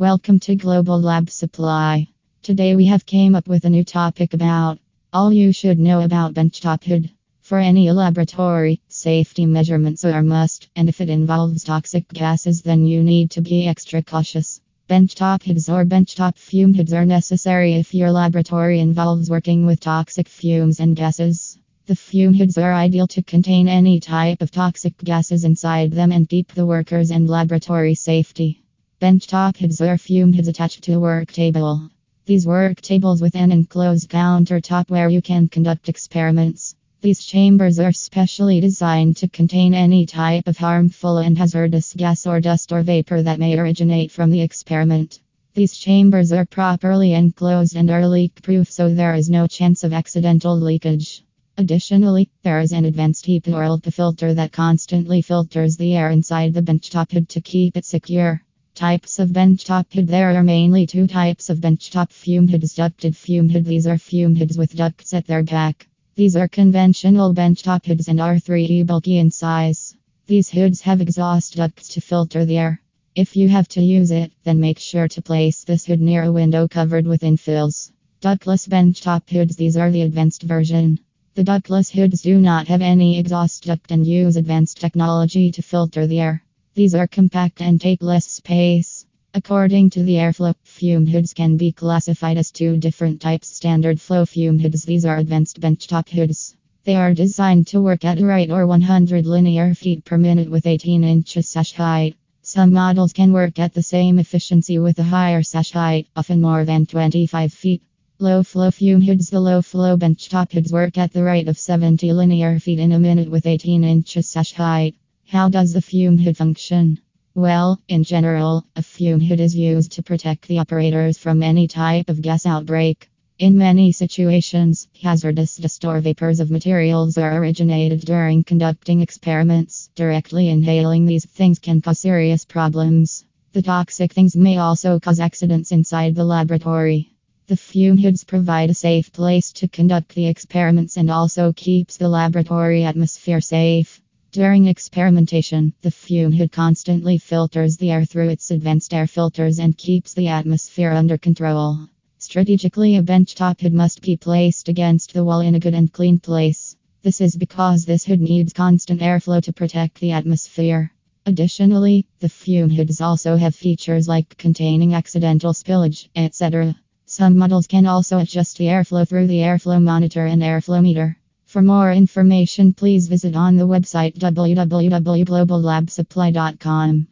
Welcome to Global Lab Supply. Today we have came up with a new topic about all you should know about benchtop hood. For any laboratory, safety measurements are must, and if it involves toxic gases then you need to be extra cautious. Benchtop hoods or benchtop fume hoods are necessary if your laboratory involves working with toxic fumes and gases. The fume hoods are ideal to contain any type of toxic gases inside them and keep the workers and laboratory safety. Benchtop hoods or fume hoods attached to a work table. These work tables with an enclosed countertop where you can conduct experiments. These chambers are specially designed to contain any type of harmful and hazardous gas or dust or vapor that may originate from the experiment. These chambers are properly enclosed and are leak proof so there is no chance of accidental leakage. Additionally, there is an advanced or ULPA filter that constantly filters the air inside the benchtop hood to keep it secure. Types of benchtop hood There are mainly two types of benchtop fume hoods ducted fume hood. These are fume hoods with ducts at their back. These are conventional benchtop hoods and are 3E bulky in size. These hoods have exhaust ducts to filter the air. If you have to use it, then make sure to place this hood near a window covered with infills. Ductless benchtop hoods These are the advanced version. The ductless hoods do not have any exhaust duct and use advanced technology to filter the air. These are compact and take less space. According to the airflow, fume hoods can be classified as two different types standard flow fume hoods. These are advanced benchtop hoods. They are designed to work at a rate or 100 linear feet per minute with 18 inches sash height. Some models can work at the same efficiency with a higher sash height, often more than 25 feet. Low flow fume hoods The low flow benchtop hoods work at the rate of 70 linear feet in a minute with 18 inches sash height. How does the fume hood function? Well, in general, a fume hood is used to protect the operators from any type of gas outbreak. In many situations, hazardous dust or vapors of materials are originated during conducting experiments. Directly inhaling these things can cause serious problems. The toxic things may also cause accidents inside the laboratory. The fume hoods provide a safe place to conduct the experiments and also keeps the laboratory atmosphere safe. During experimentation, the fume hood constantly filters the air through its advanced air filters and keeps the atmosphere under control. Strategically, a benchtop hood must be placed against the wall in a good and clean place. This is because this hood needs constant airflow to protect the atmosphere. Additionally, the fume hoods also have features like containing accidental spillage, etc. Some models can also adjust the airflow through the airflow monitor and airflow meter. For more information, please visit on the website www.globallabsupply.com.